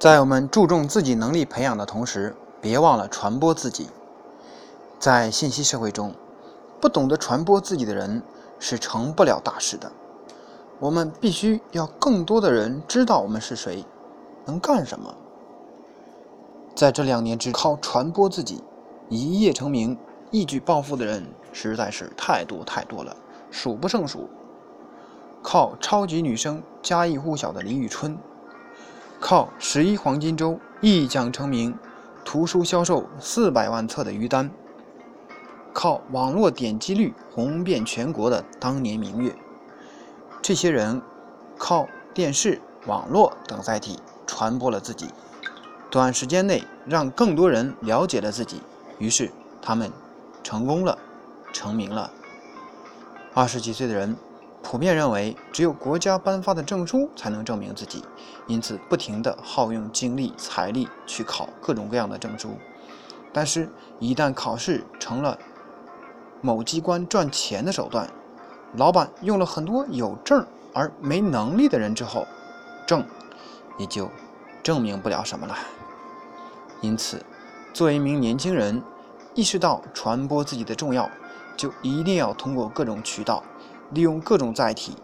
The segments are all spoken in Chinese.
在我们注重自己能力培养的同时，别忘了传播自己。在信息社会中，不懂得传播自己的人是成不了大事的。我们必须要更多的人知道我们是谁，能干什么。在这两年之靠传播自己一夜成名、一举暴富的人实在是太多太多了，数不胜数。靠超级女声家喻户晓的李宇春。靠十一黄金周一讲成名，图书销售四百万册的于丹；靠网络点击率红遍全国的当年明月，这些人靠电视、网络等载体传播了自己，短时间内让更多人了解了自己，于是他们成功了，成名了。二十几岁的人。普遍认为，只有国家颁发的证书才能证明自己，因此不停地耗用精力、财力去考各种各样的证书。但是，一旦考试成了某机关赚钱的手段，老板用了很多有证而没能力的人之后，证也就证明不了什么了。因此，作为一名年轻人，意识到传播自己的重要，就一定要通过各种渠道。利用各种载体，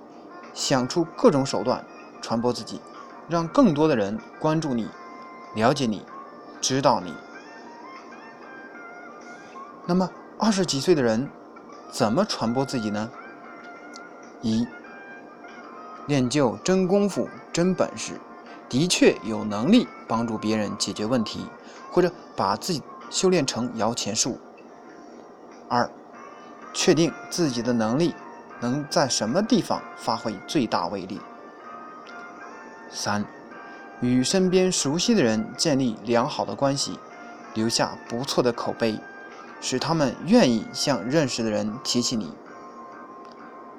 想出各种手段传播自己，让更多的人关注你、了解你、知道你。那么，二十几岁的人怎么传播自己呢？一、练就真功夫、真本事，的确有能力帮助别人解决问题，或者把自己修炼成摇钱树。二、确定自己的能力。能在什么地方发挥最大威力？三，与身边熟悉的人建立良好的关系，留下不错的口碑，使他们愿意向认识的人提起你。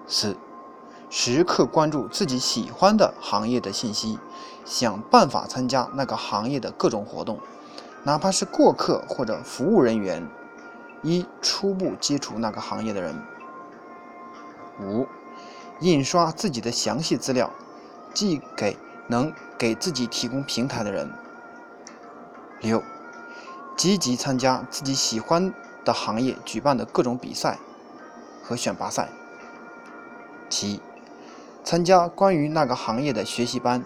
四，时刻关注自己喜欢的行业的信息，想办法参加那个行业的各种活动，哪怕是过客或者服务人员，一初步接触那个行业的人。五，印刷自己的详细资料，寄给能给自己提供平台的人。六，积极参加自己喜欢的行业举办的各种比赛和选拔赛。七，参加关于那个行业的学习班，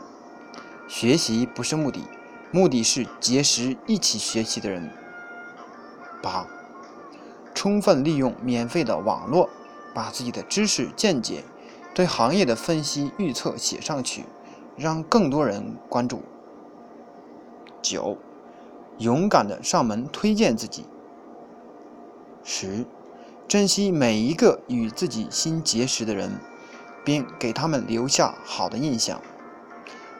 学习不是目的，目的是结识一起学习的人。八，充分利用免费的网络。把自己的知识见解、对行业的分析预测写上去，让更多人关注。九，勇敢的上门推荐自己。十，珍惜每一个与自己新结识的人，并给他们留下好的印象。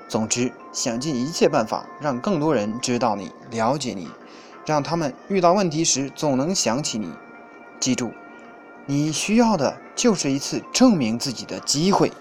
总之，想尽一切办法让更多人知道你、了解你，让他们遇到问题时总能想起你。记住。你需要的就是一次证明自己的机会。